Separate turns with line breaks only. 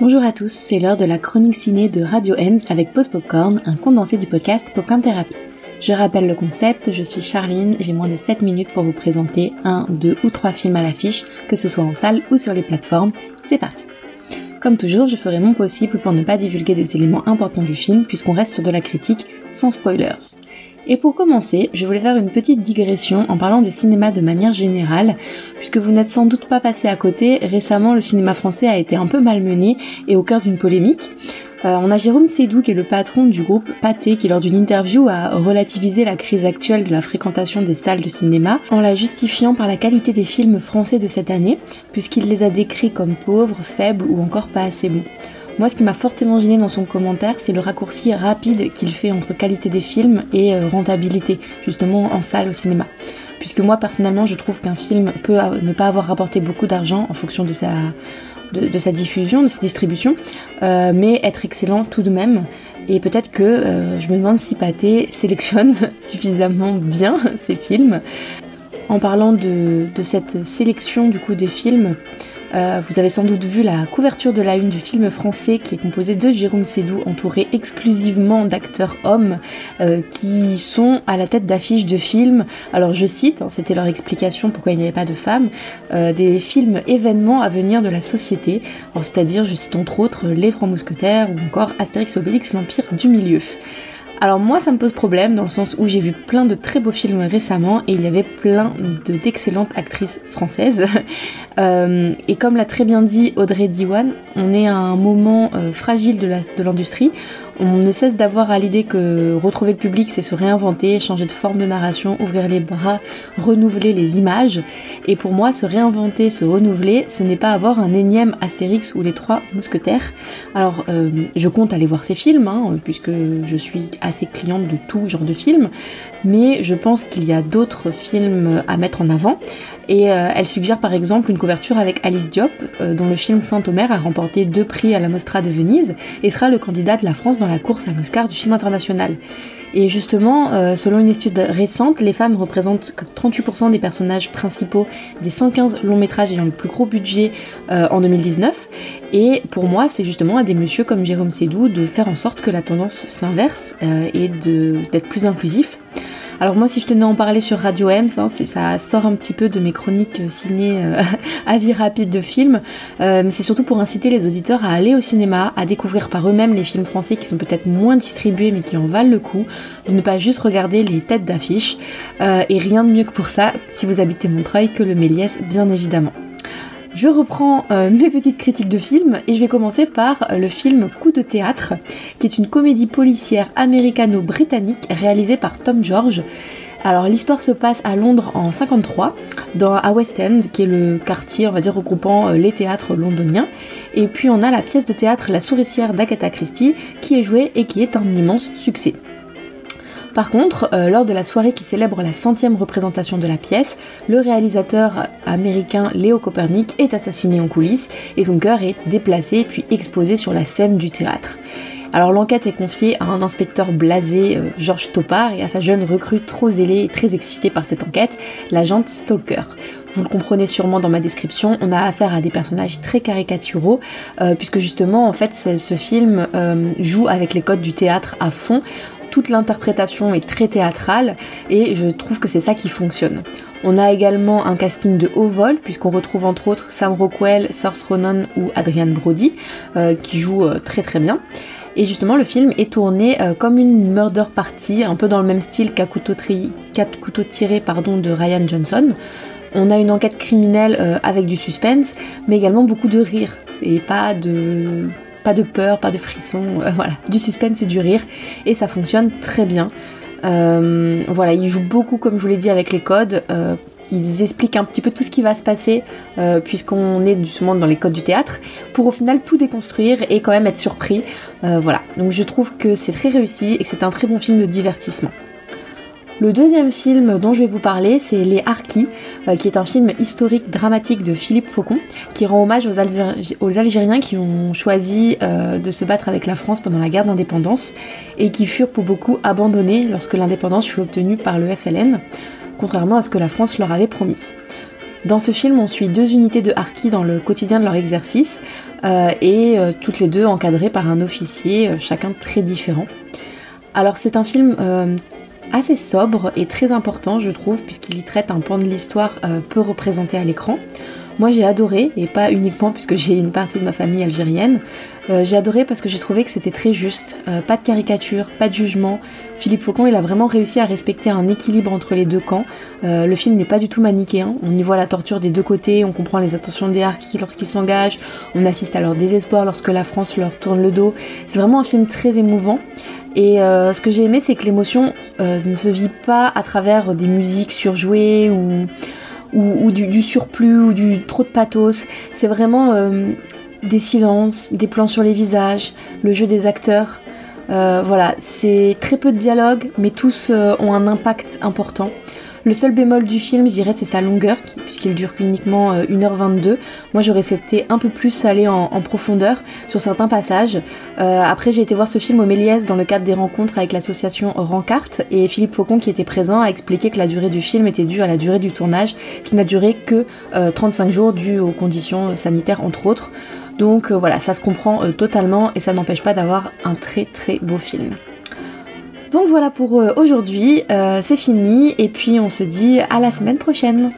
Bonjour à tous, c'est l'heure de la chronique ciné de Radio Ems avec Pause Popcorn, un condensé du podcast Popcorn Therapy. Je rappelle le concept, je suis Charline, j'ai moins de 7 minutes pour vous présenter un, deux ou trois films à l'affiche, que ce soit en salle ou sur les plateformes. C'est parti Comme toujours, je ferai mon possible pour ne pas divulguer des éléments importants du film puisqu'on reste sur de la critique sans spoilers. Et pour commencer, je voulais faire une petite digression en parlant des cinémas de manière générale, puisque vous n'êtes sans doute pas passé à côté, récemment le cinéma français a été un peu malmené et au cœur d'une polémique. Euh, on a Jérôme Sédou qui est le patron du groupe Pathé qui lors d'une interview a relativisé la crise actuelle de la fréquentation des salles de cinéma en la justifiant par la qualité des films français de cette année puisqu'il les a décrits comme pauvres, faibles ou encore pas assez bons. Moi, ce qui m'a fortement gêné dans son commentaire, c'est le raccourci rapide qu'il fait entre qualité des films et euh, rentabilité, justement en salle au cinéma. Puisque moi, personnellement, je trouve qu'un film peut ne pas avoir rapporté beaucoup d'argent en fonction de sa, de, sa diffusion, de sa distribution, euh, mais être excellent tout de même. Et peut-être que euh, je me demande si Pathé sélectionne suffisamment bien ses films. En parlant de, de cette sélection du coup des films, euh, vous avez sans doute vu la couverture de la une du film français qui est composé de Jérôme Sédou entouré exclusivement d'acteurs hommes euh, qui sont à la tête d'affiches de films. Alors je cite, hein, c'était leur explication pourquoi il n'y avait pas de femmes, euh, des films événements à venir de la société. C'est-à-dire, je cite entre autres Les Trois Mousquetaires ou encore Astérix Obélix, l'Empire du Milieu. Alors moi ça me pose problème dans le sens où j'ai vu plein de très beaux films récemment et il y avait plein d'excellentes actrices françaises. Euh, et comme l'a très bien dit Audrey Diwan, on est à un moment euh, fragile de l'industrie on ne cesse d'avoir à l'idée que retrouver le public, c'est se réinventer, changer de forme de narration, ouvrir les bras, renouveler les images. Et pour moi, se réinventer, se renouveler, ce n'est pas avoir un énième Astérix ou les trois mousquetaires. Alors, euh, je compte aller voir ces films, hein, puisque je suis assez cliente de tout genre de films, mais je pense qu'il y a d'autres films à mettre en avant. Et euh, elle suggère par exemple une couverture avec Alice Diop, euh, dont le film Saint-Omer a remporté deux prix à la Mostra de Venise et sera le candidat de la France dans la course à l'Oscar du film international. Et justement, euh, selon une étude récente, les femmes représentent que 38% des personnages principaux des 115 longs métrages ayant le plus gros budget en 2019. Et pour moi, c'est justement à des messieurs comme Jérôme Sédou de faire en sorte que la tendance s'inverse et d'être plus inclusif. Alors moi, si je tenais à en parler sur Radio Ems, hein, ça sort un petit peu de mes chroniques ciné euh, avis rapide de films, euh, mais c'est surtout pour inciter les auditeurs à aller au cinéma, à découvrir par eux-mêmes les films français qui sont peut-être moins distribués mais qui en valent le coup, de ne pas juste regarder les têtes d'affiche. Euh, et rien de mieux que pour ça, si vous habitez Montreuil, que le Méliès, bien évidemment. Je reprends euh, mes petites critiques de films et je vais commencer par le film Coup de théâtre, qui est une comédie policière américano-britannique réalisée par Tom George. Alors l'histoire se passe à Londres en 53, dans, à West End, qui est le quartier, on va dire, regroupant euh, les théâtres londoniens. Et puis on a la pièce de théâtre La souricière d'Agatha Christie, qui est jouée et qui est un immense succès. Par contre, euh, lors de la soirée qui célèbre la centième représentation de la pièce, le réalisateur américain Léo Copernic est assassiné en coulisses et son cœur est déplacé puis exposé sur la scène du théâtre. Alors l'enquête est confiée à un inspecteur blasé, euh, Georges Topard, et à sa jeune recrue trop zélée et très excitée par cette enquête, l'agente Stalker. Vous le comprenez sûrement dans ma description, on a affaire à des personnages très caricaturaux, euh, puisque justement en fait ce film joue avec les codes du théâtre à fond toute l'interprétation est très théâtrale et je trouve que c'est ça qui fonctionne. On a également un casting de haut vol puisqu'on retrouve entre autres Sam Rockwell, Saoirse Ronan ou Adrian Brody euh, qui jouent euh, très très bien. Et justement, le film est tourné euh, comme une murder party, un peu dans le même style qu'à couteau, pardon, de Ryan Johnson. On a une enquête criminelle avec du suspense, mais également beaucoup de rire et pas de pas de peur, pas de frisson, euh, voilà, du suspense et du rire, et ça fonctionne très bien. Euh, voilà, ils jouent beaucoup, comme je vous l'ai dit, avec les codes. Euh, ils expliquent un petit peu tout ce qui va se passer, puisqu'on est justement dans les codes du théâtre, pour au final tout déconstruire et quand même être surpris. voilà, donc je trouve que c'est très réussi et que c'est un très bon film de divertissement. Le deuxième film dont je vais vous parler, c'est Les Harkis, euh, qui est un film historique dramatique de Philippe Faucon, qui rend hommage aux, Algériens qui ont choisi euh, de se battre avec la France pendant la guerre d'indépendance et qui furent pour beaucoup abandonnés lorsque l'indépendance fut obtenue par le FLN, contrairement à ce que la France leur avait promis. Dans ce film, on suit deux unités de harkis dans le quotidien de leur exercice et toutes les deux encadrées par un officier, chacun très différent. Alors c'est un film assez sobre et très important je trouve puisqu'il y traite un pan de l'histoire peu représenté à l'écran. Moi j'ai adoré, et pas uniquement puisque j'ai une partie de ma famille algérienne, euh, j'ai adoré parce que j'ai trouvé que c'était très juste, euh, pas de caricature, pas de jugement. Philippe Faucon il a vraiment réussi à respecter un équilibre entre les deux camps. Euh, le film n'est pas du tout manichéen, on y voit la torture des deux côtés, on comprend les intentions des harkis lorsqu'ils s'engagent, on assiste à leur désespoir lorsque la France leur tourne le dos. C'est vraiment un film très émouvant. Et ce que j'ai aimé, c'est que l'émotion ne se vit pas à travers des musiques surjouées ou ou, du, surplus ou du trop de pathos. C'est vraiment euh, des silences, des plans sur les visages, le jeu des acteurs. Euh, voilà, c'est très peu de dialogue, mais tous euh, ont un impact important. Le seul bémol du film, je dirais, c'est sa longueur, puisqu'il dure qu'uniquement 1h22. Euh, Moi, j'aurais souhaité un peu plus aller en, profondeur sur certains passages. Euh, après, j'ai été voir ce film au Méliès dans le cadre des rencontres avec l'association Rancarte, et Philippe Faucon, qui était présent, a expliqué que la durée du film était due à la durée du tournage, qui n'a duré que 35 euh, jours, dû aux conditions sanitaires, entre autres. Donc voilà, ça se comprend totalement, et ça n'empêche pas d'avoir un très très beau film. Donc voilà pour euh, aujourd'hui, euh, c'est fini et puis on se dit à la semaine prochaine.